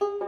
啊。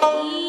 Thank.